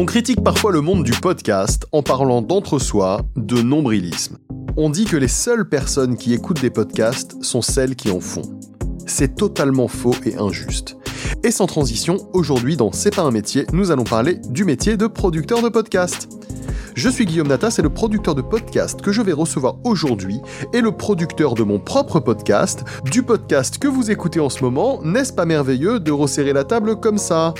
On critique parfois le monde du podcast en parlant d'entre-soi, de nombrilisme. On dit que les seules personnes qui écoutent des podcasts sont celles qui en font. C'est totalement faux et injuste. Et sans transition, aujourd'hui dans C'est pas un métier, nous allons parler du métier de producteur de podcast. Je suis Guillaume Nata, c'est le producteur de podcast que je vais recevoir aujourd'hui et le producteur de mon propre podcast, du podcast que vous écoutez en ce moment. N'est-ce pas merveilleux de resserrer la table comme ça?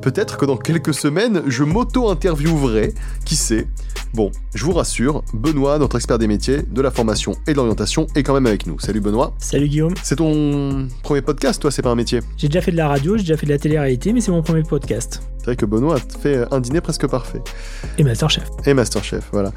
Peut-être que dans quelques semaines, je m'auto-interviewerai, qui sait? Bon, je vous rassure, Benoît, notre expert des métiers, de la formation et de l'orientation, est quand même avec nous. Salut Benoît. Salut Guillaume. C'est ton premier podcast, toi, c'est pas un métier J'ai déjà fait de la radio, j'ai déjà fait de la télé-réalité, mais c'est mon premier podcast. C'est vrai que Benoît a fait un dîner presque parfait. Et Masterchef. Et Masterchef, voilà.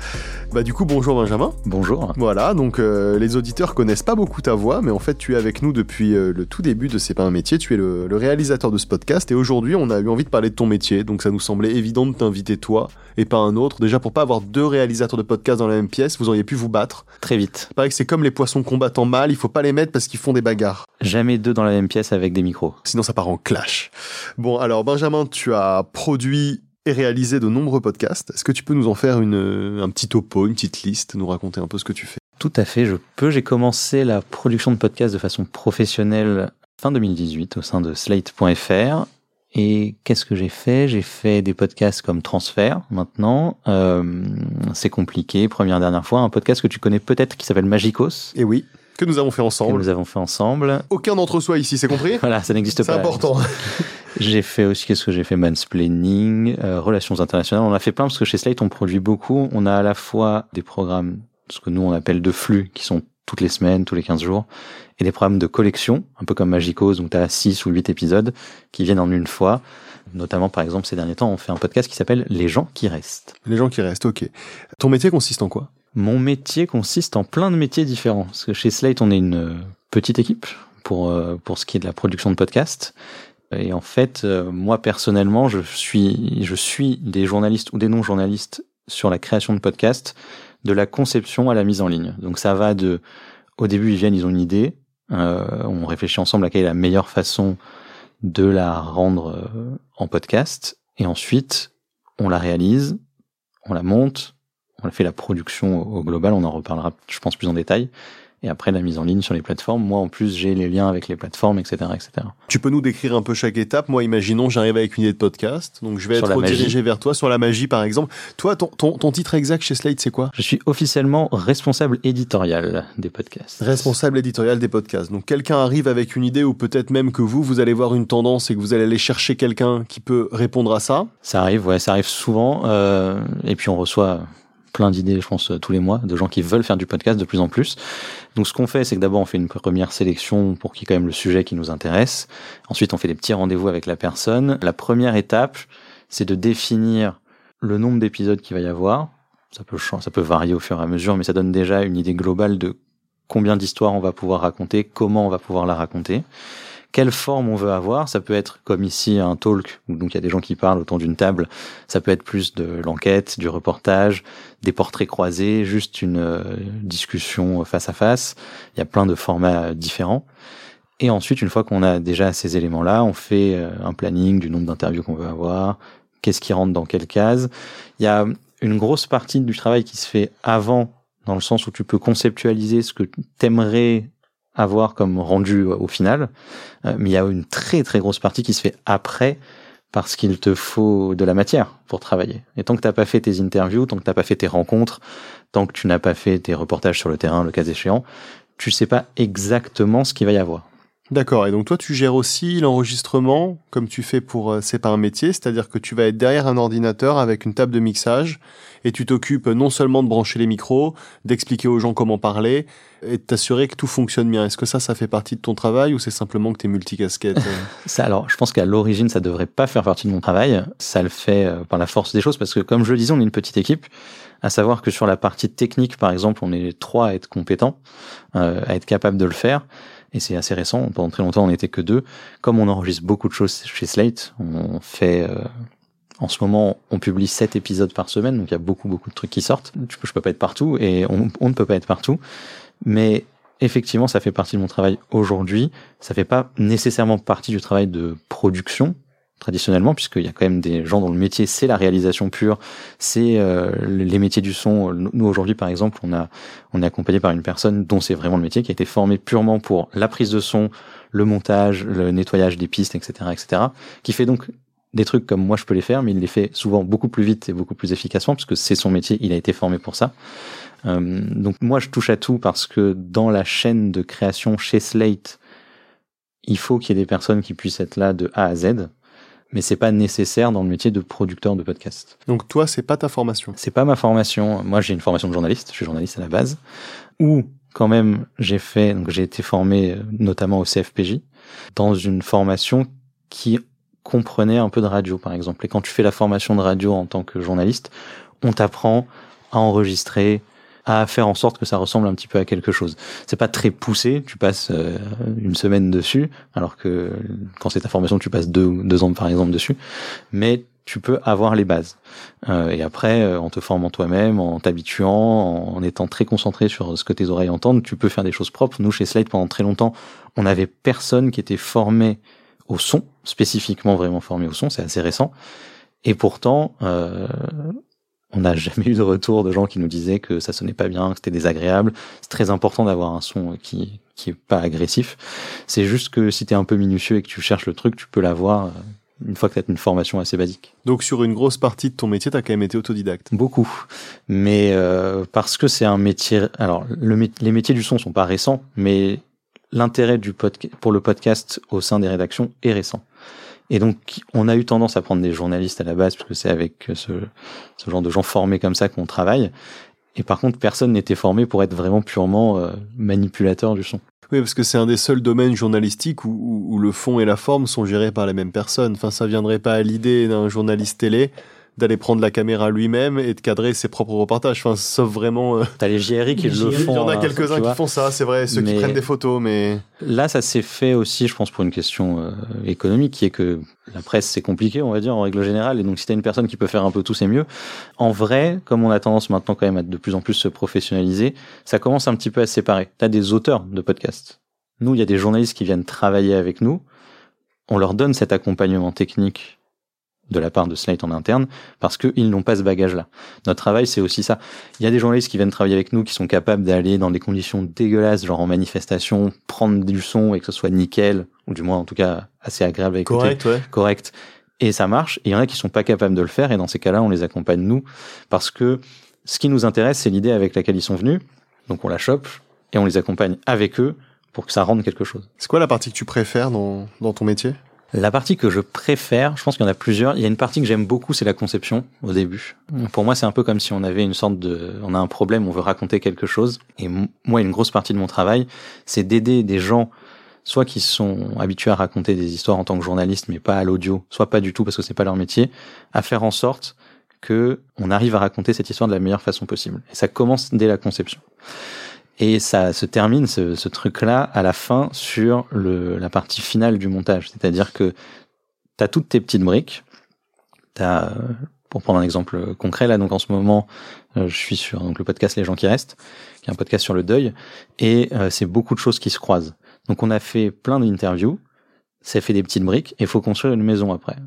Bah du coup, bonjour Benjamin. Bonjour. Voilà, donc euh, les auditeurs connaissent pas beaucoup ta voix, mais en fait tu es avec nous depuis euh, le tout début de C'est pas un métier, tu es le, le réalisateur de ce podcast, et aujourd'hui on a eu envie de parler de ton métier, donc ça nous semblait évident de t'inviter toi, et pas un autre, déjà pour pas avoir deux réalisateurs de podcast dans la même pièce, vous auriez pu vous battre. Très vite. Pareil que c'est comme les poissons combattant mal, il faut pas les mettre parce qu'ils font des bagarres. Jamais deux dans la même pièce avec des micros. Sinon ça part en clash. Bon alors Benjamin, tu as produit et réalisé de nombreux podcasts. Est-ce que tu peux nous en faire une, un petit topo, une petite liste, nous raconter un peu ce que tu fais? Tout à fait, je peux. J'ai commencé la production de podcasts de façon professionnelle fin 2018 au sein de slate.fr. Et qu'est-ce que j'ai fait? J'ai fait des podcasts comme Transfert maintenant. Euh, c'est compliqué, première dernière fois. Un podcast que tu connais peut-être qui s'appelle Magicos. Et oui, que nous avons fait Que ensemble. nous avons fait ensemble. Aucun d'entre soi ici, c'est compris? Voilà, ça n'existe C'est pas. important. J'ai fait aussi, qu'est-ce que j'ai fait? Mansplaining, euh, relations internationales. On a fait plein parce que chez Slate, on produit beaucoup. On a à la fois des programmes, ce que nous on appelle de flux, qui sont toutes les semaines, tous les 15 jours, et des programmes de collection, un peu comme Magicos, où tu as 6 ou 8 épisodes qui viennent en une fois. Notamment, par exemple, ces derniers temps, on fait un podcast qui s'appelle Les gens qui restent. Les gens qui restent, ok. Ton métier consiste en quoi? Mon métier consiste en plein de métiers différents. Parce que chez Slate, on est une petite équipe pour, euh, pour ce qui est de la production de podcasts. Et en fait, euh, moi personnellement, je suis, je suis des journalistes ou des non-journalistes sur la création de podcasts, de la conception à la mise en ligne. Donc ça va de, au début ils viennent, ils ont une idée, euh, on réfléchit ensemble à quelle est la meilleure façon de la rendre euh, en podcast, et ensuite on la réalise, on la monte, on fait la production au, au global, on en reparlera, je pense, plus en détail. Et après la mise en ligne sur les plateformes, moi en plus j'ai les liens avec les plateformes, etc., etc. Tu peux nous décrire un peu chaque étape Moi, imaginons, j'arrive avec une idée de podcast, donc je vais Sur être redirigé vers toi sur la magie, par exemple. Toi, ton, ton, ton titre exact chez Slate, c'est quoi? Je suis officiellement responsable éditorial des podcasts. Responsable éditorial des podcasts. Donc quelqu'un arrive avec une idée ou peut-être même que vous, vous allez voir une tendance et que vous allez aller chercher quelqu'un qui peut répondre à ça. Ça arrive, ouais, ça arrive souvent. euh, et puis on reçoit plein d'idées, je pense, euh, tous les mois, de gens qui veulent faire du podcast de plus en plus. Donc ce qu'on fait, c'est que d'abord on fait une première sélection pour qu'il y ait quand même le sujet qui nous intéresse. Ensuite, on fait des petits rendez-vous avec la personne. La première étape, c'est de définir le nombre d'épisodes qu'il va y avoir. Ça peut, ça peut varier au fur et à mesure, mais ça donne déjà une idée globale de combien d'histoires on va pouvoir raconter, comment on va pouvoir la raconter quelle forme on veut avoir. Ça peut être comme ici un talk, où donc il y a des gens qui parlent autour d'une table. Ça peut être plus de l'enquête, du reportage, des portraits croisés, juste une euh, discussion face à face. Il y a plein de formats euh, différents. Et ensuite, une fois qu'on a déjà ces éléments-là, on fait euh, un planning du nombre d'interviews qu'on veut avoir, qu'est-ce qui rentre dans quelle case. Il y a une grosse partie du travail qui se fait avant, dans le sens où tu peux conceptualiser ce que t'aimerais avoir comme rendu au final, Euh, mais il y a une très très grosse partie qui se fait après parce qu'il te faut de la matière pour travailler. Et tant que t'as pas fait tes interviews, tant que t'as pas fait tes rencontres, tant que tu n'as pas fait tes reportages sur le terrain, le cas échéant, tu sais pas exactement ce qu'il va y avoir. D'accord. Et donc toi, tu gères aussi l'enregistrement comme tu fais pour euh, C'est pas un métier, c'est-à-dire que tu vas être derrière un ordinateur avec une table de mixage et tu t'occupes non seulement de brancher les micros, d'expliquer aux gens comment parler et de t'assurer que tout fonctionne bien. Est-ce que ça, ça fait partie de ton travail ou c'est simplement que tu es multicasquette euh alors, je pense qu'à l'origine, ça devrait pas faire partie de mon travail. Ça le fait euh, par la force des choses parce que, comme je le disais, on est une petite équipe. À savoir que sur la partie technique, par exemple, on est trois à être compétents, euh, à être capable de le faire. Et c'est assez récent. Pendant très longtemps, on n'était que deux. Comme on enregistre beaucoup de choses chez Slate, on fait, euh, en ce moment, on publie sept épisodes par semaine. Donc il y a beaucoup, beaucoup de trucs qui sortent. Je peux pas être partout et on, on ne peut pas être partout. Mais effectivement, ça fait partie de mon travail aujourd'hui. Ça fait pas nécessairement partie du travail de production traditionnellement, puisqu'il y a quand même des gens dont le métier c'est la réalisation pure, c'est euh, les métiers du son. Nous aujourd'hui, par exemple, on a on est accompagné par une personne dont c'est vraiment le métier, qui a été formée purement pour la prise de son, le montage, le nettoyage des pistes, etc., etc., qui fait donc des trucs comme moi je peux les faire, mais il les fait souvent beaucoup plus vite et beaucoup plus efficacement, parce que c'est son métier, il a été formé pour ça. Euh, donc moi je touche à tout parce que dans la chaîne de création chez Slate, il faut qu'il y ait des personnes qui puissent être là de A à Z mais c'est pas nécessaire dans le métier de producteur de podcast. Donc toi, c'est pas ta formation C'est pas ma formation. Moi, j'ai une formation de journaliste. Je suis journaliste à la base. Ou quand même, j'ai fait, donc j'ai été formé euh, notamment au CFPJ dans une formation qui comprenait un peu de radio, par exemple. Et quand tu fais la formation de radio en tant que journaliste, on t'apprend à enregistrer, à faire en sorte que ça ressemble un petit peu à quelque chose. C'est pas très poussé, tu passes euh, une semaine dessus, alors que quand c'est ta formation, tu passes deux, deux ans par exemple dessus, mais tu peux avoir les bases. Euh, et après, euh, en te formant toi-même, en t'habituant, en étant très concentré sur ce que tes oreilles entendent, tu peux faire des choses propres. Nous, chez Slide, pendant très longtemps, on avait personne qui était formé au son, spécifiquement vraiment formé au son, c'est assez récent. Et pourtant, euh, on n'a jamais eu de retour de gens qui nous disaient que ça sonnait pas bien, que c'était désagréable. C'est très important d'avoir un son qui qui est pas agressif. C'est juste que si tu es un peu minutieux et que tu cherches le truc, tu peux l'avoir euh, une fois que tu as une formation assez basique. Donc sur une grosse partie de ton métier, tu as quand même été autodidacte. Beaucoup. Mais euh, parce que c'est un métier alors le, les métiers du son sont pas récents, mais l'intérêt du pour le podcast au sein des rédactions est récent. Et donc, on a eu tendance à prendre des journalistes à la base, parce que c'est avec ce, ce, genre de gens formés comme ça qu'on travaille. Et par contre, personne n'était formé pour être vraiment purement euh, manipulateur du son. Oui, parce que c'est un des seuls domaines journalistiques où, où, le fond et la forme sont gérés par les mêmes personnes. Enfin, ça viendrait pas à l'idée d'un journaliste télé d'aller prendre la caméra lui-même et de cadrer ses propres reportages. Enfin, sauf vraiment. Euh... T'as les JRI qui le font. Il y en a hein, quelques-uns qui font ça, c'est vrai, ceux qui prennent des photos, mais. Là, ça s'est fait aussi, je pense, pour une question euh, économique, qui est que la presse, c'est compliqué, on va dire, en règle générale. Et donc, si t'as une personne qui peut faire un peu tout, c'est mieux. En vrai, comme on a tendance maintenant quand même à de plus en plus se professionnaliser, ça commence un petit peu à se séparer. T'as des auteurs de podcasts. Nous, il y a des journalistes qui viennent travailler avec nous. On leur donne cet accompagnement technique de la part de Slate en interne parce qu'ils n'ont pas ce bagage-là. Notre travail, c'est aussi ça. Il y a des journalistes qui viennent travailler avec nous qui sont capables d'aller dans des conditions dégueulasses, genre en manifestation, prendre du son et que ce soit nickel, ou du moins en tout cas assez agréable à écouter. Correct, ouais. Correct. Et ça marche. Et il y en a qui sont pas capables de le faire. Et dans ces cas-là, on les accompagne nous parce que ce qui nous intéresse, c'est l'idée avec laquelle ils sont venus. Donc on la chope et on les accompagne avec eux pour que ça rende quelque chose. C'est quoi la partie que tu préfères dans, dans ton métier? La partie que je préfère, je pense qu'il y en a plusieurs. Il y a une partie que j'aime beaucoup, c'est la conception au début. Pour moi, c'est un peu comme si on avait une sorte de, on a un problème, on veut raconter quelque chose. Et moi, une grosse partie de mon travail, c'est d'aider des gens, soit qui sont habitués à raconter des histoires en tant que journaliste, mais pas à l'audio, soit pas du tout parce que c'est pas leur métier, à faire en sorte que on arrive à raconter cette histoire de la meilleure façon possible. Et ça commence dès la conception. Et ça se termine, ce, ce truc-là, à la fin, sur le, la partie finale du montage. C'est-à-dire que tu as toutes tes petites briques. T'as, pour prendre un exemple concret, là, donc en ce moment, euh, je suis sur donc, le podcast Les gens qui restent, qui est un podcast sur le deuil, et euh, c'est beaucoup de choses qui se croisent. Donc on a fait plein d'interviews, ça fait des petites briques, et il faut construire une maison après.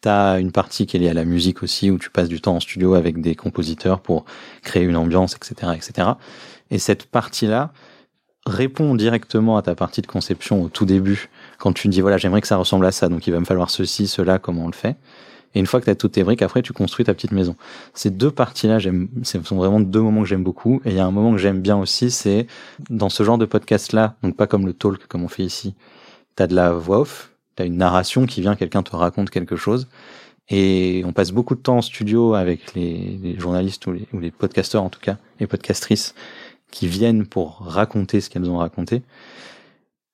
T'as une partie qui est liée à la musique aussi, où tu passes du temps en studio avec des compositeurs pour créer une ambiance, etc., etc. Et cette partie-là répond directement à ta partie de conception au tout début, quand tu dis voilà j'aimerais que ça ressemble à ça, donc il va me falloir ceci, cela, comment on le fait. Et une fois que tu as toutes tes briques, après tu construis ta petite maison. Ces deux parties-là, j'aime, ce sont vraiment deux moments que j'aime beaucoup. Et il y a un moment que j'aime bien aussi, c'est dans ce genre de podcast-là, donc pas comme le talk comme on fait ici. T'as de la voix off, t'as une narration qui vient, quelqu'un te raconte quelque chose. Et on passe beaucoup de temps en studio avec les, les journalistes ou les, ou les podcasteurs en tout cas, les podcastrices qui viennent pour raconter ce qu'elles ont raconté.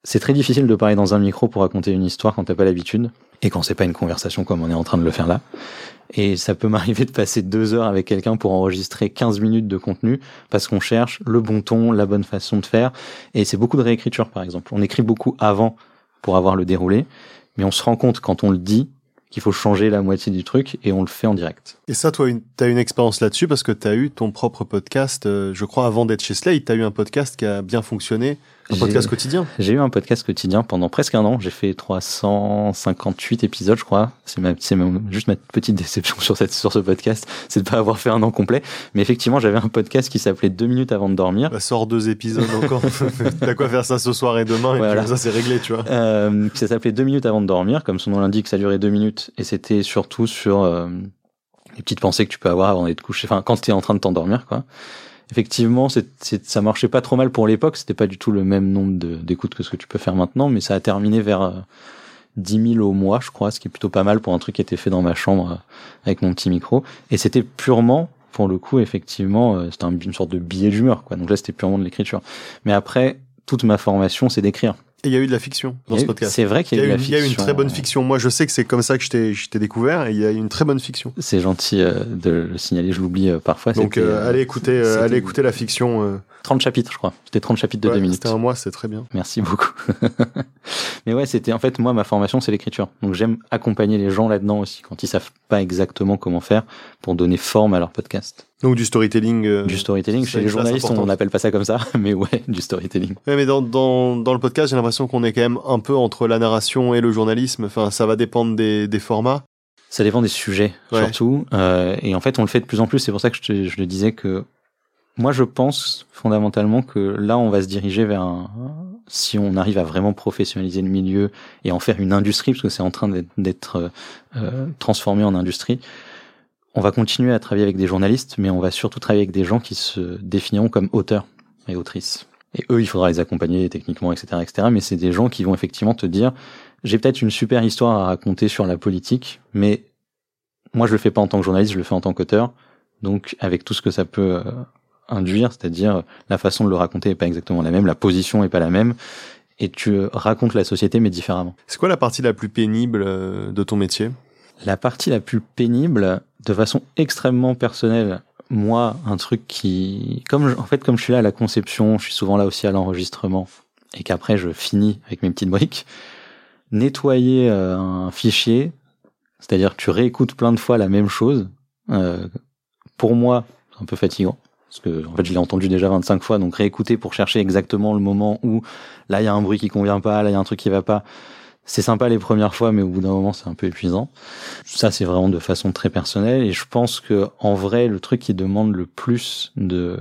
C'est très difficile de parler dans un micro pour raconter une histoire quand t'as pas l'habitude et quand c'est pas une conversation comme on est en train de le faire là. Et ça peut m'arriver de passer deux heures avec quelqu'un pour enregistrer 15 minutes de contenu parce qu'on cherche le bon ton, la bonne façon de faire. Et c'est beaucoup de réécriture par exemple. On écrit beaucoup avant pour avoir le déroulé, mais on se rend compte quand on le dit qu'il faut changer la moitié du truc et on le fait en direct. Et ça, toi, tu as une expérience là-dessus parce que tu as eu ton propre podcast, euh, je crois, avant d'être chez Slate, tu as eu un podcast qui a bien fonctionné Un podcast quotidien J'ai eu un podcast quotidien pendant presque un an. J'ai fait 358 épisodes, je crois. C'est ma, juste ma petite déception sur cette, sur ce podcast. C'est de pas avoir fait un an complet. Mais effectivement, j'avais un podcast qui s'appelait deux minutes avant de dormir. Bah, sort deux épisodes encore. T'as quoi faire ça ce soir et demain. Et puis ça, c'est réglé, tu vois. Euh, ça s'appelait deux minutes avant de dormir. Comme son nom l'indique, ça durait deux minutes. Et c'était surtout sur, euh, les petites pensées que tu peux avoir avant d'être couché. Enfin, quand tu es en train de t'endormir, quoi effectivement, c'est, ça marchait pas trop mal pour l'époque. C'était pas du tout le même nombre d'écoutes que ce que tu peux faire maintenant, mais ça a terminé vers euh, 10 000 au mois, je crois, ce qui est plutôt pas mal pour un truc qui était fait dans ma chambre euh, avec mon petit micro. Et c'était purement, pour le coup, effectivement, euh, c'était une sorte de billet d'humeur, quoi. Donc là, c'était purement de l'écriture. Mais après, toute ma formation, c'est d'écrire. Et il y a eu de la fiction dans ce podcast. C'est vrai qu'il y a, eu de la fiction. Il y a eu une très bonne fiction. Moi, je sais que c'est comme ça que je t'ai découvert et il y a eu une très bonne fiction. C'est gentil euh, de le signaler, je l'oublie euh, parfois. Donc, euh, allez, écouter, allez écouter la fiction. 30 chapitres, je crois. C'était 30 chapitres de ouais, 2 minutes. C'était un mois, c'est très bien. Merci beaucoup. Mais ouais, c'était en fait, moi, ma formation, c'est l'écriture. Donc, j'aime accompagner les gens là-dedans aussi quand ils savent pas exactement comment faire pour donner forme à leur podcast. Donc du storytelling. Euh, du storytelling. Chez les journalistes, on n'appelle pas ça comme ça, mais ouais, du storytelling. Ouais, mais dans, dans, dans le podcast, j'ai l'impression qu'on est quand même un peu entre la narration et le journalisme. Enfin, ça va dépendre des, des formats. Ça dépend des sujets, surtout. Euh, et en fait, on le fait de plus en plus. C'est pour ça que je, te, je le disais que moi, je pense fondamentalement que là, on va se diriger vers un. Si on arrive à vraiment professionnaliser le milieu et en faire une industrie, parce que c'est en train d'être euh, transformé en industrie, on va continuer à travailler avec des journalistes, mais on va surtout travailler avec des gens qui se définiront comme auteurs et autrices. Et eux, il faudra les accompagner techniquement, etc., etc. Mais c'est des gens qui vont effectivement te dire, j'ai peut-être une super histoire à raconter sur la politique, mais moi, je le fais pas en tant que journaliste, je le fais en tant qu'auteur. Donc, avec tout ce que ça peut euh, induire, c'est-à-dire la façon de le raconter est pas exactement la même, la position est pas la même, et tu racontes la société mais différemment. C'est quoi la partie la plus pénible euh, de ton métier? La partie la plus pénible, de façon extrêmement personnelle, moi, un truc qui, comme en fait, comme je suis là à la conception, je suis souvent là aussi à l'enregistrement, et qu'après je finis avec mes petites briques, nettoyer euh, un fichier, c'est-à-dire tu réécoutes plein de fois la même chose, euh, pour moi, c'est un peu fatigant. Parce que en fait, je l'ai entendu déjà 25 fois, donc réécouter pour chercher exactement le moment où là il y a un bruit qui convient pas, là il y a un truc qui va pas c'est sympa les premières fois, mais au bout d'un moment, c'est un peu épuisant. Ça, c'est vraiment de façon très personnelle. Et je pense que, en vrai, le truc qui demande le plus de,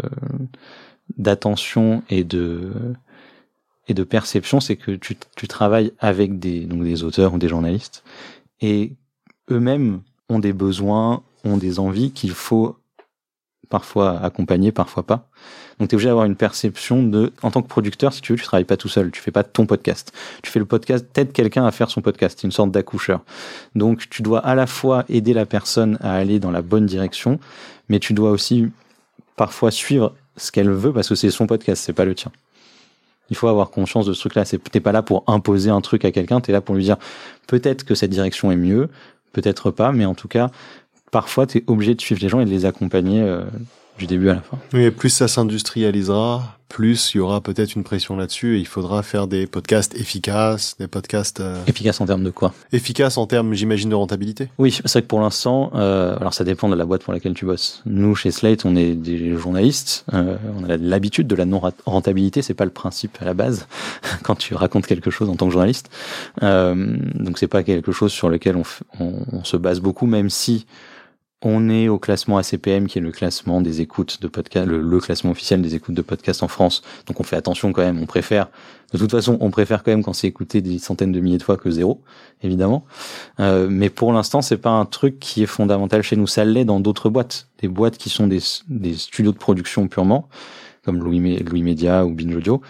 d'attention et de, et de perception, c'est que tu, tu travailles avec des, donc des auteurs ou des journalistes. Et eux-mêmes ont des besoins, ont des envies qu'il faut parfois accompagner, parfois pas. Donc tu es obligé d'avoir une perception de, en tant que producteur, si tu veux, tu travailles pas tout seul, tu fais pas ton podcast. Tu fais le podcast, t'aides quelqu'un à faire son podcast, c'est une sorte d'accoucheur. Donc tu dois à la fois aider la personne à aller dans la bonne direction, mais tu dois aussi parfois suivre ce qu'elle veut parce que c'est son podcast, c'est pas le tien. Il faut avoir conscience de ce truc-là. T'es pas là pour imposer un truc à quelqu'un, tu es là pour lui dire peut-être que cette direction est mieux, peut-être pas, mais en tout cas, parfois tu es obligé de suivre les gens et de les accompagner euh, du début à la fin. Oui, plus ça s'industrialisera, plus il y aura peut-être une pression là-dessus et il faudra faire des podcasts efficaces, des podcasts... Euh... Efficaces en termes de quoi? Efficaces en termes, j'imagine, de rentabilité Oui, c'est vrai que pour l'instant, euh, alors ça dépend de la boîte pour laquelle tu bosses. Nous, chez Slate, on est des journalistes, euh, on a l'habitude de la non-rentabilité, c'est pas le principe à la base quand tu racontes quelque chose en tant que journaliste. Euh, donc c'est pas quelque chose sur lequel on, on, on se base beaucoup, même si on est au classement ACPM, qui est le classement des écoutes de podcast, le, classement officiel des écoutes de podcast en France. Donc on fait attention quand même. On préfère, de toute façon, on préfère quand même quand c'est écouté des centaines de milliers de fois que zéro, évidemment. Euh, mais pour l'instant, c'est pas un truc qui est fondamental chez nous. Ça l'est dans d'autres boîtes, des boîtes qui sont des, des studios de production purement, comme Louis, Louis Media ou Binge Audio.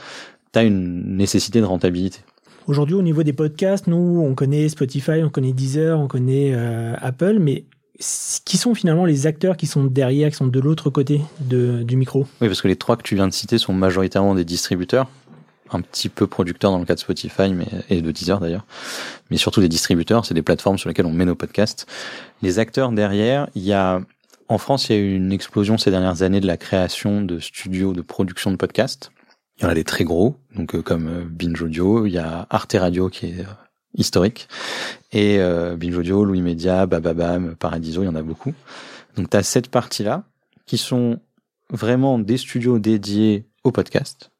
T'as une nécessité de rentabilité. Aujourd'hui, au niveau des podcasts, nous, on connaît Spotify, on connaît Deezer, on connaît euh, Apple, mais qui sont finalement les acteurs qui sont derrière, qui sont de l'autre côté de, du micro? Oui, parce que les trois que tu viens de citer sont majoritairement des distributeurs, un petit peu producteurs dans le cas de Spotify mais, et de Deezer d'ailleurs, mais surtout des distributeurs, c'est des plateformes sur lesquelles on met nos podcasts. Les acteurs derrière, il y a en France, il y a eu une explosion ces dernières années de la création de studios de production de podcasts. Il y en a des très gros, donc euh, comme euh, Binge Audio, il y a Arte Radio qui est euh, historique. Et euh, Binge Audio, Louis Media, Bababam, Paradiso, il y en a beaucoup. Donc tu as cette partie-là qui sont vraiment des studios dédiés au podcast.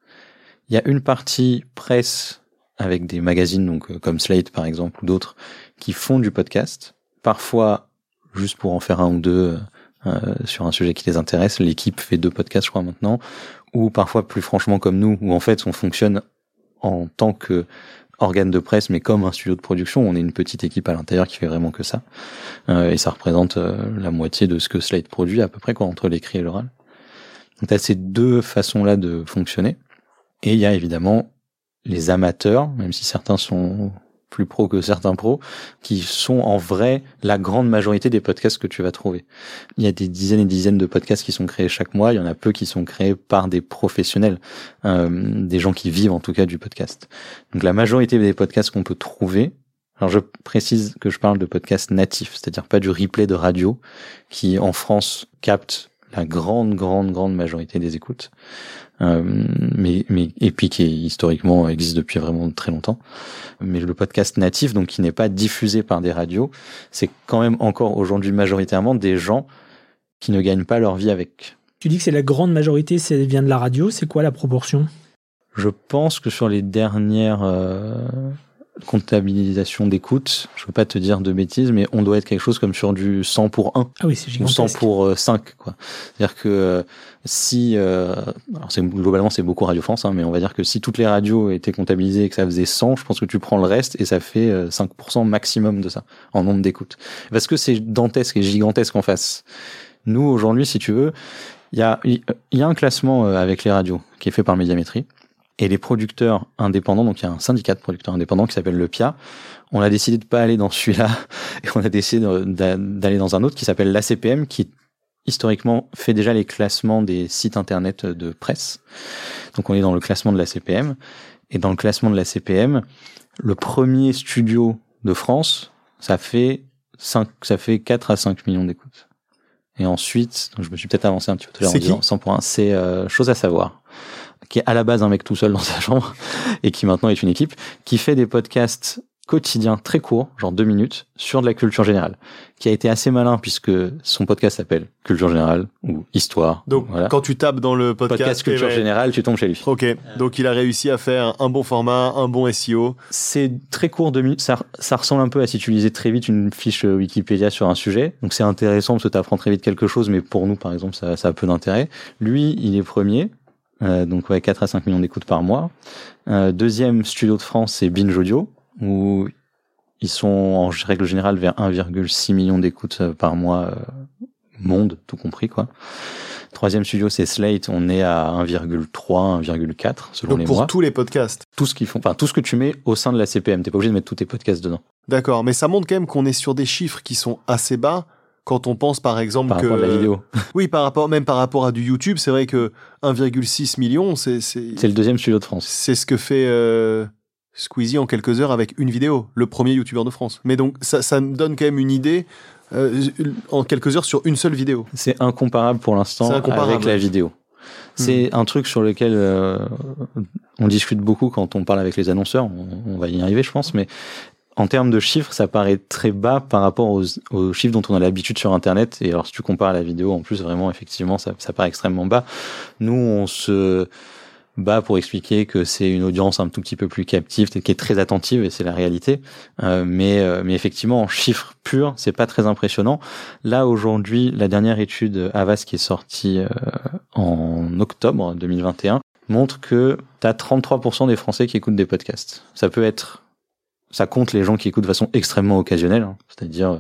Il y a une partie presse avec des magazines, donc comme Slate par exemple ou d'autres, qui font du podcast. Parfois juste pour en faire un ou deux euh, sur un sujet qui les intéresse. L'équipe fait deux podcasts, je crois maintenant, ou parfois plus franchement comme nous, où en fait on fonctionne en tant que organe de presse, mais comme un studio de production, on est une petite équipe à l'intérieur qui fait vraiment que ça, euh, et ça représente euh, la moitié de ce que Slate produit à peu près quoi entre l'écrit et l'oral. Donc t'as ces deux façons-là de fonctionner, et il y a évidemment les amateurs, même si certains sont plus pros que certains pros, qui sont en vrai la grande majorité des podcasts que tu vas trouver. Il y a des dizaines et dizaines de podcasts qui sont créés chaque mois, il y en a peu qui sont créés par des professionnels, euh, des gens qui vivent en tout cas du podcast. Donc la majorité des podcasts qu'on peut trouver, alors je précise que je parle de podcasts natifs, c'est-à-dire pas du replay de radio qui en France capte la grande, grande, grande majorité des écoutes. Euh, mais, mais et puis qui historiquement existe depuis vraiment très longtemps. Mais le podcast natif, donc qui n'est pas diffusé par des radios, c'est quand même encore aujourd'hui majoritairement des gens qui ne gagnent pas leur vie avec. Tu dis que c'est la grande majorité, ça vient de la radio. C'est quoi la proportion? Je pense que sur les dernières euh, comptabilisation d'écoute, je veux pas te dire de bêtises, mais on doit être quelque chose comme sur du 100 pour 1. Ah oui, c'est gigantesque. Ou 100 pour 5, euh, quoi. C'est-à-dire que euh, si, euh, alors globalement c'est beaucoup Radio France, hein, mais on va dire que si toutes les radios étaient comptabilisées et que ça faisait 100, je pense que tu prends le reste et ça fait 5% maximum de ça, en nombre d'écoutes. Parce que c'est dantesque et gigantesque en face. Nous, aujourd'hui, si tu veux, il y a, y a un classement avec les radios qui est fait par Médiamétrie et les producteurs indépendants, donc il y a un syndicat de producteurs indépendants qui s'appelle le PIA. On a décidé de pas aller dans celui-là et on a décidé d'aller dans un autre qui s'appelle l'ACPM qui historiquement fait déjà les classements des sites internet de presse. Donc on est dans le classement de l'ACPM et dans le classement de l'ACPM, le premier studio de France, ça fait 5 ça fait 4 à 5 millions d'écoutes. Et ensuite, donc je me suis peut-être avancé un petit peu tout à l'heure en disant 100 points, c'est euh, chose à savoir qui est à la base un mec tout seul dans sa chambre et qui maintenant est une équipe, qui fait des podcasts quotidiens très courts, genre deux minutes, sur de la culture générale, qui a été assez malin puisque son podcast s'appelle Culture générale ou Histoire. Donc quand tu tapes dans le podcast, Culture générale, tu tombes chez lui. Ok, donc il a réussi à faire un bon format, un bon SEO. C'est très court, deux minutes. Ça, ça ressemble un peu à si tu lisais très vite une fiche Wikipédia sur un sujet. Donc c'est intéressant parce que tu apprends très vite quelque chose, mais pour nous par exemple, ça, ça a peu d'intérêt. Lui, il est premier. Euh, donc ouais, 4 à 5 millions d'écoutes par mois. Euh, deuxième studio de France, c'est Binge Audio, où ils sont en règle générale vers 1,6 million d'écoutes euh, par mois, monde, tout compris quoi. Troisième studio, c'est Slate. On est à 1,3, 1,4 selon les mois. Pour tous les podcasts. Tout ce qu'ils font, enfin tout ce que tu mets au sein de la CPM. T'es pas obligé de mettre tous tes podcasts dedans. D'accord, mais ça montre quand même qu'on est sur des chiffres qui sont assez bas quand on pense par exemple par que rapport à la vidéo. oui, par rapport même par rapport à du YouTube, c'est vrai que 1,6 million, c'est c'est le deuxième studio de France. C'est ce que fait euh, Squeezie en quelques heures avec une vidéo, le premier YouTuber de France. Mais donc ça ça me donne quand même une idée euh, en quelques heures sur une seule vidéo. C'est incomparable pour l'instant avec la vidéo. Hmm. C'est un truc sur lequel euh, on discute beaucoup quand on parle avec les annonceurs. On, on, va y arriver, je pense, mais en termes de chiffres, ça paraît très bas par rapport aux, chiffres dont on a l'habitude sur Internet. Et alors, si tu compares la vidéo, en plus, vraiment, effectivement, ça, ça paraît extrêmement bas. Nous, on se bat pour expliquer que c'est une audience un tout petit peu plus captive, qui est très attentive, et c'est la réalité. Euh, mais, euh, mais effectivement, en chiffres purs, c'est pas très impressionnant. Là, aujourd'hui, la dernière étude Avas qui est sortie euh, en octobre 2021 montre que tu as 33% des Français qui écoutent des podcasts. Ça peut être ça compte les gens qui écoutent de façon extrêmement occasionnelle, hein. c'est-à-dire euh,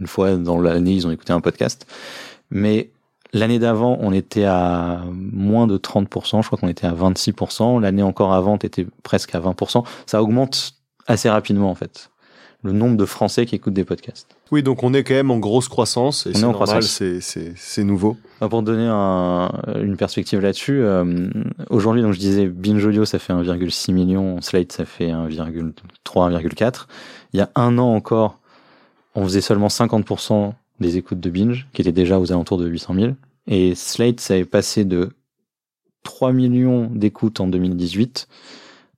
une fois dans l'année ils ont écouté un podcast. Mais l'année d'avant on était à moins de 30%, je crois qu'on était à 26%. L'année encore avant était presque à 20%. Ça augmente assez rapidement en fait le nombre de Français qui écoutent des podcasts. Oui, donc on est quand même en grosse croissance et c'est normal, c'est nouveau. Bah, pour donner un, une perspective là-dessus, euh, aujourd'hui, donc je disais Binge Audio, ça fait 1,6 million, Slate, ça fait 1,3, 1,4. Il y a un an encore, on faisait seulement 50% des écoutes de Binge, qui étaient déjà aux alentours de 800 000. Et Slate, ça est passé de 3 millions d'écoutes en 2018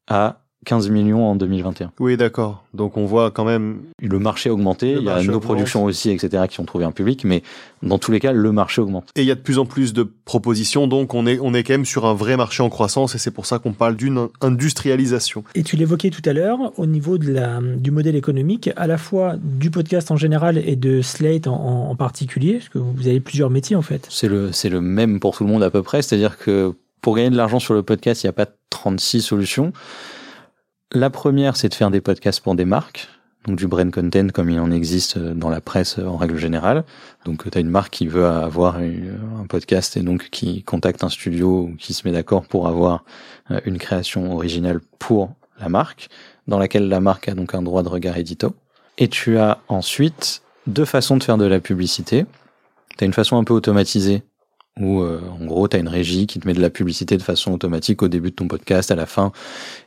à 15 millions en 2021. Oui, d'accord. Donc on voit quand même. Le marché a augmenté, il y a nos augmente. productions aussi, etc., qui ont trouvé un public, mais dans tous les cas, le marché augmente. Et il y a de plus en plus de propositions, donc on est, on est quand même sur un vrai marché en croissance et c'est pour ça qu'on parle d'une industrialisation. Et tu l'évoquais tout à l'heure, au niveau de la, du modèle économique, à la fois du podcast en général et de Slate en, en- en particulier, parce que vous avez plusieurs métiers en fait. C'est le, c'est le même pour tout le monde à peu près, c'est-à-dire que pour gagner de l'argent sur le podcast, il n'y a pas 36 solutions. La première, c'est de faire des podcasts pour des marques, donc du brand content comme il en existe dans la presse en règle générale. Donc tu as une marque qui veut avoir un podcast et donc qui contacte un studio ou qui se met d'accord pour avoir euh, une création originale pour la marque, dans laquelle la marque a donc un droit de regard édito. Et tu as ensuite deux façons de faire de la publicité. Tu as une façon un peu automatisée où euh, en gros tu as une régie qui te met de la publicité de façon automatique au début de ton podcast, à la fin.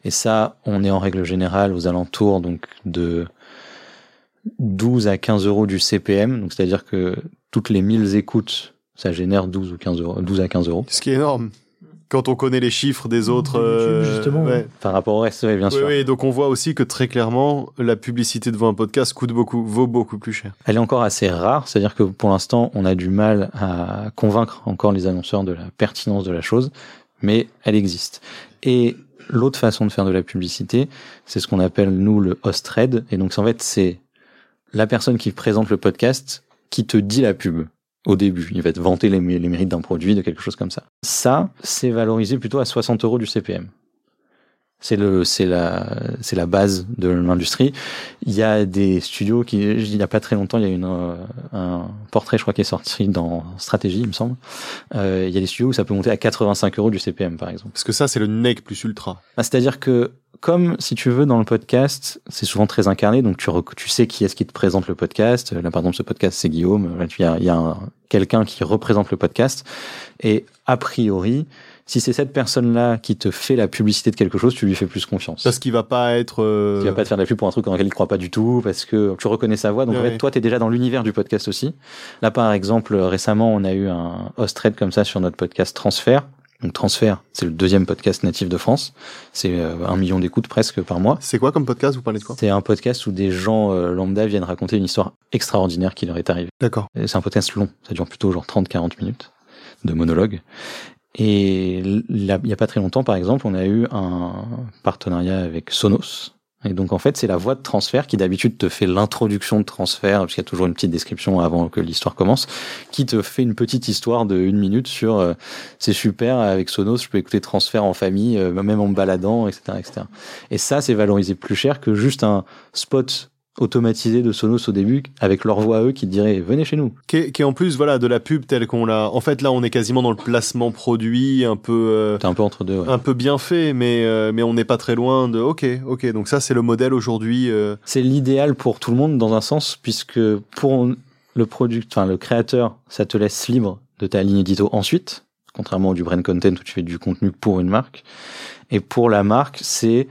Et ça, on est en règle générale aux alentours donc de 12 à 15 euros du CPM. Donc c'est-à-dire que toutes les 1000 écoutes, ça génère 12 ou 15 euros, 12 à 15 euros. Ce qui est énorme. Quand on connaît les chiffres des autres. YouTube, justement, ouais. Par rapport au reste, oui, bien Oui, sûr. oui, donc on voit aussi que très clairement, la publicité devant un podcast coûte beaucoup, vaut beaucoup plus cher. Elle est encore assez rare, c'est-à-dire que pour l'instant, on a du mal à convaincre encore les annonceurs de la pertinence de la chose, mais elle existe. Et l'autre façon de faire de la publicité, c'est ce qu'on appelle nous le host thread, et donc en fait c'est la personne qui présente le podcast qui te dit la pub au début. Il va te vanter les, les mérites d'un produit, de quelque chose comme ça. Ça, c'est valorisé plutôt à 60 euros du CPM. C'est le, c'est la, c'est la base de l'industrie. Il y a des studios qui, il y a pas très longtemps, il y a une, euh, un portrait, je crois, qui est sorti dans Stratégie, il me semble. Euh, il y a des studios où ça peut monter à 85 euros du CPM, par exemple. Parce que ça, c'est le nec plus ultra. Ah, C'est-à-dire que, comme si tu veux, dans le podcast, c'est souvent très incarné, donc tu, tu sais qui est-ce qui te présente le podcast. Là, par exemple, ce podcast, c'est Guillaume. Là, il y a, il y a un- quelqu'un qui représente le podcast. Et a priori, si c'est cette personne-là qui te fait la publicité de quelque chose, tu lui fais plus confiance. Parce qu'il va pas être. euh, Tu vas pas te faire de la pub pour un truc dans lequel il croit pas du tout, parce que tu reconnais sa voix. Donc en Ouais. fait, toi, tu es déjà dans l'univers du podcast aussi. Là, par exemple, récemment, on a eu un host thread comme ça sur notre podcast Transfert. Donc Transfert, c'est le deuxième podcast natif de France. C'est euh, un million d'écoutes presque par mois. C'est quoi comme podcast? Vous parlez de quoi? C'est un podcast où des gens euh, lambda viennent raconter une histoire extraordinaire qui leur est arrivée. D'accord. C'est un podcast long, ça dure plutôt genre 30-40 minutes de monologue. Et il y a pas très longtemps, par exemple, on a eu un partenariat avec Sonos. Et donc, en fait, c'est la voix de transfert qui d'habitude te fait l'introduction de transfert, parce qu'il y a toujours une petite description avant que l'histoire commence, qui te fait une petite histoire de une minute sur euh, c'est super, avec Sonos, je peux écouter transfert en famille, euh, même en me baladant, etc., etc. Et ça, c'est valorisé plus cher que juste un spot automatisé de Sonos au début, avec leur voix à eux qui te dirait venez chez nous. Qui est, qui est en plus voilà de la pub telle qu'on l'a. En fait, là, on est quasiment dans le placement produit, un peu. euh, T'es un peu entre deux. ouais. un peu bien fait, mais, euh, mais on n'est pas très loin de. Ok, ok. Donc ça, c'est le modèle aujourd'hui. euh, C'est l'idéal pour tout le monde dans un sens, puisque pour le product, enfin le créateur, ça te laisse libre de ta ligne édito ensuite, contrairement au du brand content où tu fais du contenu pour une marque. Et pour la marque, c'est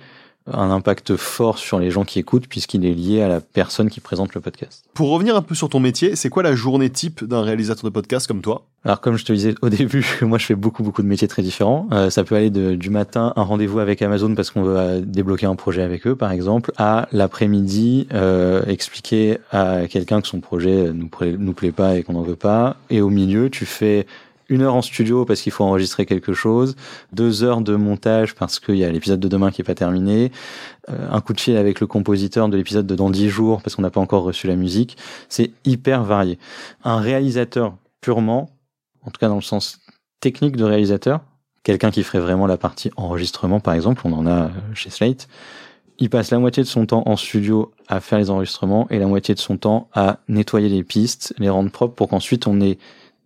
un impact fort sur les gens qui écoutent puisqu'il est lié à la personne qui présente le podcast. Pour revenir un peu sur ton métier, c'est quoi la journée type d'un réalisateur de podcast comme toi? Alors comme je te disais au début, moi je fais beaucoup beaucoup de métiers très différents. Euh, ça peut aller de, du matin un rendez-vous avec Amazon parce qu'on veut débloquer un projet avec eux par exemple, à l'après-midi euh, expliquer à quelqu'un que son projet nous nous plaît pas et qu'on n'en veut pas. Et au milieu tu fais une heure en studio parce qu'il faut enregistrer quelque chose, deux heures de montage parce qu'il y a l'épisode de demain qui est pas terminé, euh, un coup de fil avec le compositeur de l'épisode de dans dix jours parce qu'on n'a pas encore reçu la musique. C'est hyper varié. Un réalisateur purement, en tout cas dans le sens technique de réalisateur, quelqu'un qui ferait vraiment la partie enregistrement par exemple, on en a euh, chez Slate, il passe la moitié de son temps en studio à faire les enregistrements et la moitié de son temps à nettoyer les pistes, les rendre propres pour qu'ensuite on ait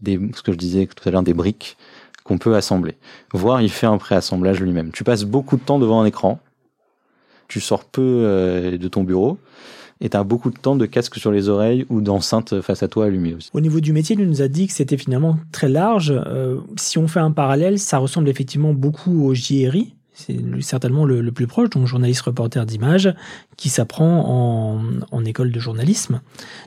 des, ce que je disais tout à l'heure, des briques qu'on peut assembler. Voire il fait un préassemblage lui-même. Tu passes beaucoup de temps devant un écran, tu sors peu euh, de ton bureau, et tu as beaucoup de temps de casque sur les oreilles ou d'enceinte face à toi allumée aussi. Au niveau du métier, il nous a dit que c'était finalement très large. Euh, si on fait un parallèle, ça ressemble effectivement beaucoup au JRI. C'est certainement le, plus proche, donc journaliste reporter d'image, qui s'apprend en, école de journalisme.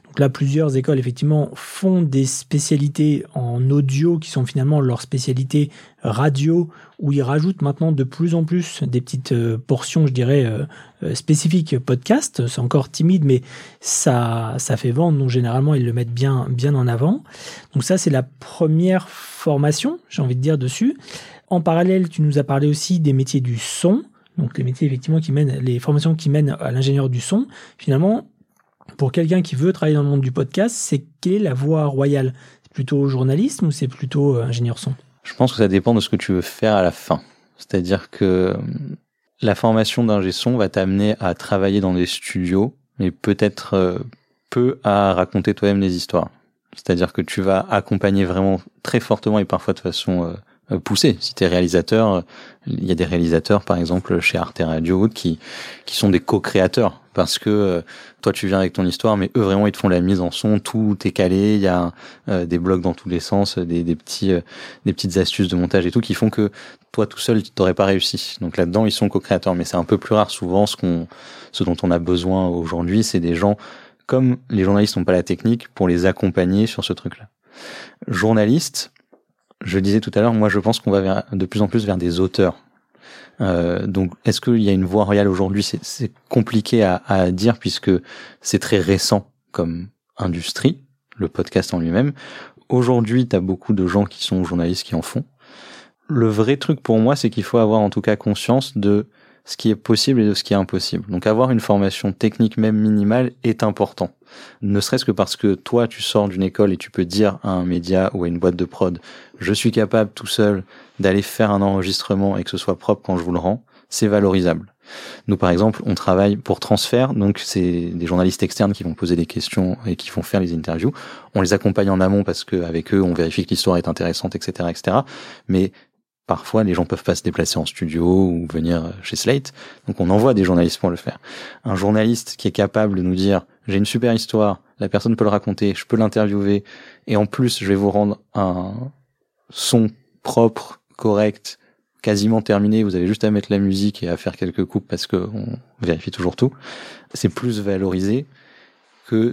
Donc là, plusieurs écoles, effectivement, font des spécialités en audio qui sont finalement leurs spécialités radio, où ils rajoutent maintenant de plus en plus des petites euh, portions, je dirais, euh, euh, spécifiques podcast. C'est encore timide, mais ça, ça fait vendre, donc généralement, ils le mettent bien, bien en avant. Donc ça, c'est la première formation, j'ai envie de dire, dessus. En parallèle, tu nous as parlé aussi des métiers du son, donc les métiers effectivement qui mènent, les formations qui mènent à l'ingénieur du son. Finalement, pour quelqu'un qui veut travailler dans le monde du podcast, c'est quelle est la voie royale? C'est plutôt journalisme ou c'est plutôt euh, ingénieur son? Je pense que ça dépend de ce que tu veux faire à la fin. C'est-à-dire que euh, la formation d'ingé son va t'amener à travailler dans des studios, mais peut-être euh, peu à raconter toi-même des histoires. C'est-à-dire que tu vas accompagner vraiment très fortement et parfois de façon euh, pousser. Si tu es réalisateur, euh, il y a des réalisateurs par exemple chez Arte Radio qui qui sont des co-créateurs parce que euh, toi tu viens avec ton histoire mais eux vraiment ils te font la mise en son, tout est calé, il y a des blocs dans tous les sens, des, des petits des petites astuces de montage et tout qui font que toi tout seul tu t'aurais pas réussi. Donc là-dedans ils sont co-créateurs mais c'est un peu plus rare souvent ce qu'on ce dont on a besoin aujourd'hui, c'est des gens comme les journalistes n'ont pas la technique pour les accompagner sur ce truc-là. Journaliste, je disais tout à l'heure, moi je pense qu'on va de plus en plus vers des auteurs. Euh, donc, est-ce qu'il y a une voie royale aujourd'hui? C'est compliqué à, à, dire puisque c'est très récent comme industrie, le podcast en lui-même. Aujourd'hui, tu as beaucoup de gens qui sont journalistes qui en font. Le vrai truc pour moi, c'est qu'il faut avoir en tout cas conscience de ce qui est possible et de ce qui est impossible. Donc avoir une formation technique même minimale est important. Ne serait-ce que parce que toi, tu sors d'une école et tu peux dire à un média ou à une boîte de prod, je suis capable tout seul d'aller faire un enregistrement et que ce soit propre quand je vous le rends, c'est valorisable. Nous, par exemple, on travaille pour transfert, donc c'est des journalistes externes qui vont poser des questions et qui vont faire les interviews. On les accompagne en amont parce qu'avec eux, on vérifie que l'histoire est intéressante, etc., etc. Mais Parfois, les gens peuvent pas se déplacer en studio ou venir chez Slate. Donc, on envoie des journalistes pour le faire. Un journaliste qui est capable de nous dire, j'ai une super histoire, la personne peut le raconter, je peux l'interviewer, et en plus, je vais vous rendre un son propre, correct, quasiment terminé. Vous avez juste à mettre la musique et à faire quelques coupes parce qu'on vérifie toujours tout. C'est plus valorisé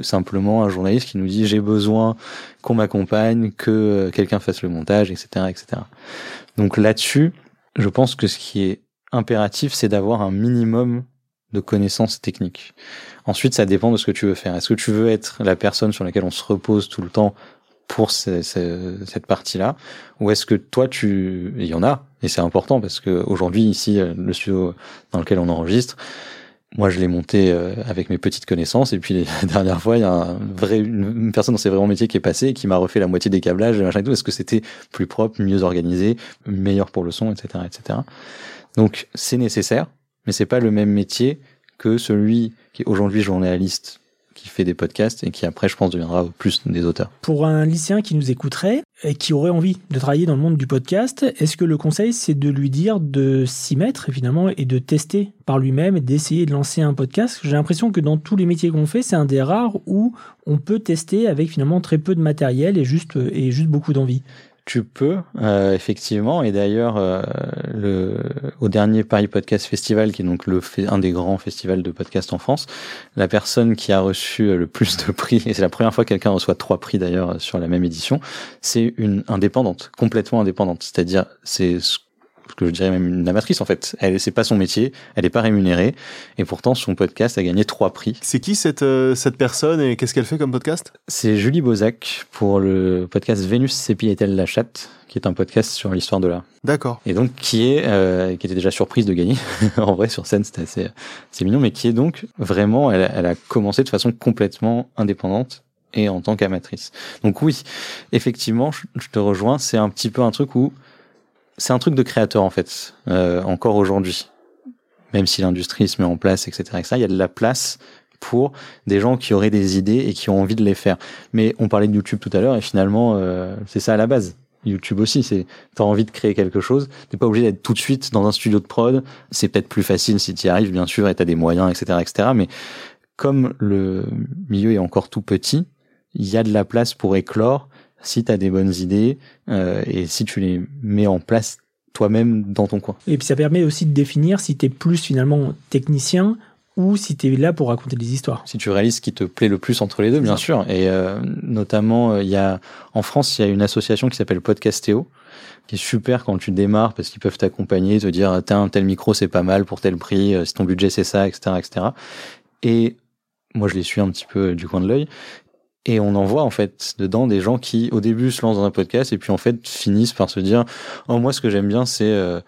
simplement un journaliste qui nous dit j'ai besoin qu'on m'accompagne, que quelqu'un fasse le montage, etc., etc. Donc là-dessus, je pense que ce qui est impératif, c'est d'avoir un minimum de connaissances techniques. Ensuite, ça dépend de ce que tu veux faire. Est-ce que tu veux être la personne sur laquelle on se repose tout le temps pour cette partie-là, ou est-ce que toi tu, il y en a, et c'est important parce que aujourd'hui ici, le studio dans lequel on enregistre, moi, je l'ai monté euh, avec mes petites connaissances. Et puis, la dernière fois, il y a une personne dans ses vrais métiers qui est passée qui m'a refait la moitié des câblages machin et tout. Est-ce que c'était plus propre, mieux organisé, meilleur pour le son, etc., etc. Donc, c'est nécessaire, mais c'est pas le même métier que celui qui est aujourd'hui journaliste qui fait des podcasts et qui après, je pense, deviendra plus des auteurs. Pour un lycéen qui nous écouterait et qui aurait envie de travailler dans le monde du podcast, est-ce que le conseil, c'est de lui dire de s'y mettre finalement et de tester par lui-même et d'essayer de lancer un podcast? J'ai l'impression que dans tous les métiers qu'on fait, c'est un des rares où on peut tester avec finalement très peu de matériel et juste, et juste beaucoup d'envie. Tu peux, euh, effectivement. Et d'ailleurs, euh, le, au dernier Paris Podcast Festival, qui est donc le un des grands festivals de podcast en France, la personne qui a reçu le plus de prix, et c'est la première fois que quelqu'un reçoit trois prix d'ailleurs sur la même édition, c'est une indépendante, complètement indépendante. C'est-à-dire, c'est que je dirais même une amatrice en fait. Elle, c'est pas son métier, elle n'est pas rémunérée, et pourtant son podcast a gagné trois prix. C'est qui cette euh, cette personne et qu'est-ce qu'elle fait comme podcast? C'est Julie Bozac pour le podcast Vénus Sépi est-elle la chatte, qui est un podcast sur l'histoire de l'art. D'accord. Et donc qui est euh, qui était déjà surprise de gagner. en vrai sur scène c'était assez c'est mignon, mais qui est donc vraiment elle, elle a commencé de façon complètement indépendante et en tant qu'amatrice. Donc oui, effectivement, je te rejoins, c'est un petit peu un truc où c'est un truc de créateur en fait, euh, encore aujourd'hui. Même si l'industrie se met en place, etc., etc., il y a de la place pour des gens qui auraient des idées et qui ont envie de les faire. Mais on parlait de YouTube tout à l'heure et finalement, euh, c'est ça à la base. YouTube aussi, c'est t'as envie de créer quelque chose, t'es pas obligé d'être tout de suite dans un studio de prod. C'est peut-être plus facile si tu y arrives, bien sûr, et t'as des moyens, etc., etc. Mais comme le milieu est encore tout petit, il y a de la place pour éclore si tu as des bonnes idées euh, et si tu les mets en place toi-même dans ton coin. Et puis ça permet aussi de définir si tu es plus finalement technicien ou si tu es là pour raconter des histoires. Si tu réalises ce qui te plaît le plus entre les deux, bien sûr. Et euh, notamment, il y a en France, il y a une association qui s'appelle Podcastéo, qui est super quand tu démarres parce qu'ils peuvent t'accompagner, te dire un tel micro c'est pas mal pour tel prix, si ton budget c'est ça, etc., etc. Et moi je les suis un petit peu du coin de l'œil et on en voit en fait dedans des gens qui au début se lancent dans un podcast et puis en fait finissent par se dire oh moi ce que j'aime bien c'est euh,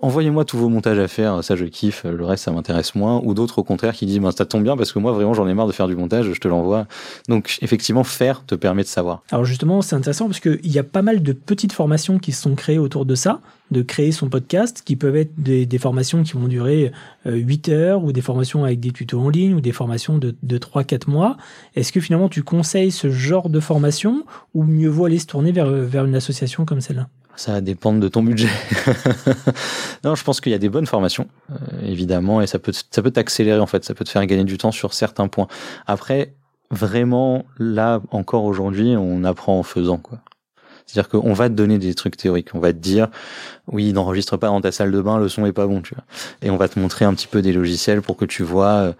envoyez-moi tous vos montages à faire ça je kiffe le reste ça m'intéresse moins. Ou d'autres au contraire qui disent ben ça tombe bien parce que moi vraiment j'en ai marre de faire du montage je te l'envoie. Donc effectivement faire te permet de savoir. Alors justement c'est intéressant parce qu'il y a pas mal de petites formations qui se sont créées autour de ça de créer son podcast, qui peuvent être des, formations qui vont durer 8 euh, heures, ou des formations avec des tutos en ligne, ou des formations de, de 3-4 mois. Est-ce que finalement tu conseilles ce genre de formation, ou mieux vaut aller se tourner vers une association comme celle-là? Ça va dépendre de ton budget. non, je pense qu'il y a des bonnes formations, euh, évidemment, et ça peut, ça peut t'accélérer en fait, ça peut te faire gagner du temps sur certains points. Après, vraiment, là encore aujourd'hui, on apprend en faisant quoi. C'est-à-dire qu'on va te donner des trucs théoriques. On va te dire, oui, n'enregistre pas dans ta salle de bain, le son est pas bon, tu vois. Et on va te montrer un petit peu des logiciels pour que tu vois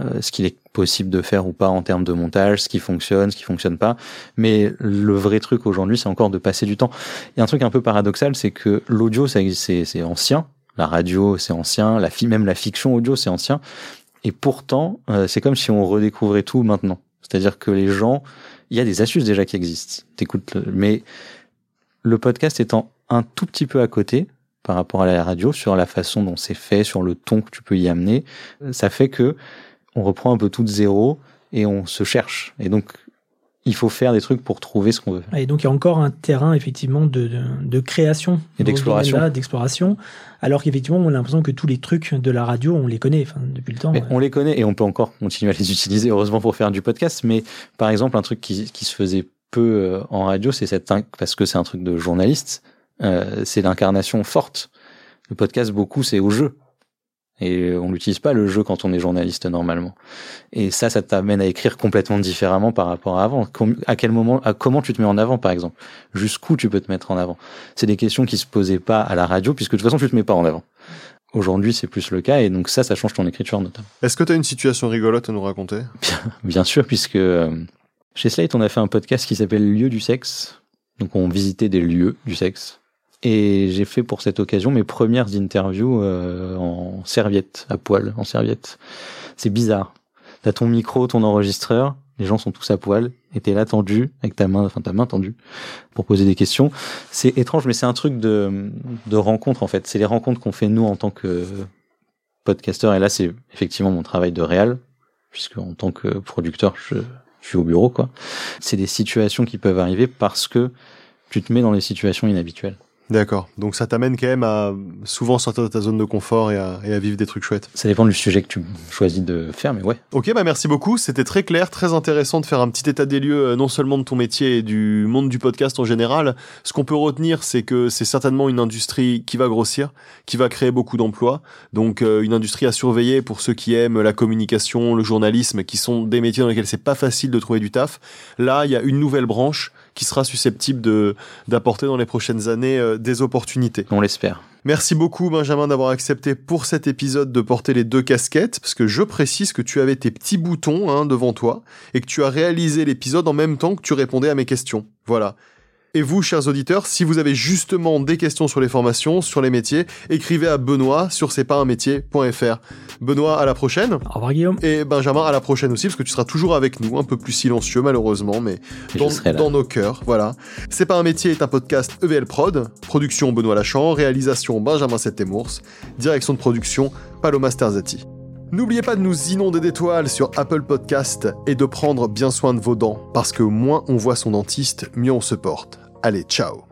euh, ce qu'il est possible de faire ou pas en termes de montage, ce qui fonctionne, ce qui fonctionne pas. Mais le vrai truc aujourd'hui, c'est encore de passer du temps. Il y a un truc un peu paradoxal, c'est que l'audio, c'est ancien. La radio, c'est ancien. La même la fiction audio, c'est ancien. Et pourtant, euh, c'est comme si on redécouvrait tout maintenant. C'est-à-dire que les gens, il y a des astuces déjà qui existent. T'écoutes, mais le podcast étant un tout petit peu à côté par rapport à la radio sur la façon dont c'est fait, sur le ton que tu peux y amener, ça fait que on reprend un peu tout de zéro et on se cherche. Et donc il faut faire des trucs pour trouver ce qu'on veut. Et donc il y a encore un terrain effectivement de, de, création et d'exploration, d'exploration, alors qu'effectivement on a l'impression que tous les trucs de la radio on les connaît enfin, depuis le temps. On les connaît et on peut encore continuer à les utiliser heureusement pour faire du podcast. Mais par exemple un truc qui, qui se faisait peu euh, en radio, c'est cette parce que c'est un truc de journaliste, euh, c'est l'incarnation forte. Le podcast beaucoup c'est au jeu. Et on n'utilise pas le jeu quand on est journaliste normalement. Et ça, ça t'amène à écrire complètement différemment par rapport à avant. À quel moment, à comment tu te mets en avant, par exemple? Jusqu'où tu peux te mettre en avant? C'est des questions qui se posaient pas à la radio, puisque de toute façon, tu te mets pas en avant. Aujourd'hui, c'est plus le cas, et donc ça, ça change ton écriture notamment. Est-ce que tu as une situation rigolote à nous raconter? Bien, bien sûr, puisque euh, chez Slate, on a fait un podcast qui s'appelle Lieu du sexe. Donc on visitait des lieux du sexe. Et j'ai fait pour cette occasion mes premières interviews euh, en serviette, à poil, en serviette. C'est bizarre. T'as ton micro, ton enregistreur, les gens sont tous à poil, et t'es là tendu, avec ta main, enfin ta main tendue, pour poser des questions. C'est étrange, mais c'est un truc de, de rencontre en fait. C'est les rencontres qu'on fait nous en tant que podcasteur, et là c'est effectivement mon travail de réal, puisque en tant que producteur, je je suis au bureau, quoi. C'est des situations qui peuvent arriver parce que tu te mets dans des situations inhabituelles. D'accord. Donc ça t'amène quand même à souvent sortir de ta zone de confort et à, et à, vivre des trucs chouettes. Ça dépend du sujet que tu choisis de faire, mais ouais. Ok, bah merci beaucoup. C'était très clair, très intéressant de faire un petit état des lieux, euh, non seulement de ton métier et du monde du podcast en général. Ce qu'on peut retenir, c'est que c'est certainement une industrie qui va grossir, qui va créer beaucoup d'emplois. Donc euh, une industrie à surveiller pour ceux qui aiment la communication, le journalisme, qui sont des métiers dans lesquels c'est pas facile de trouver du taf. Là, il y a une nouvelle branche qui sera susceptible de d'apporter dans les prochaines années euh, des opportunités. On l'espère. Merci beaucoup Benjamin d'avoir accepté pour cet épisode de porter les deux casquettes, parce que je précise que tu avais tes petits boutons hein, devant toi et que tu as réalisé l'épisode en même temps que tu répondais à mes questions. Voilà. Et vous, chers auditeurs, si vous avez justement des questions sur les formations, sur les métiers, écrivez à Benoît sur c'est pas un métier.fr. Benoît, à la prochaine. Au revoir Guillaume. Et Benjamin, à la prochaine aussi, parce que tu seras toujours avec nous, un peu plus silencieux malheureusement, mais dans, dans, nos cœurs, voilà. C'est pas un métier est un podcast EVL Prod, production Benoît Lachan, réalisation Benjamin Settemours, direction de production Paloma Sterzati. N'oubliez pas de nous inonder d'étoiles sur Apple Podcast et de prendre bien soin de vos dents, parce que moins on voit son dentiste, mieux on se porte. Allez, ciao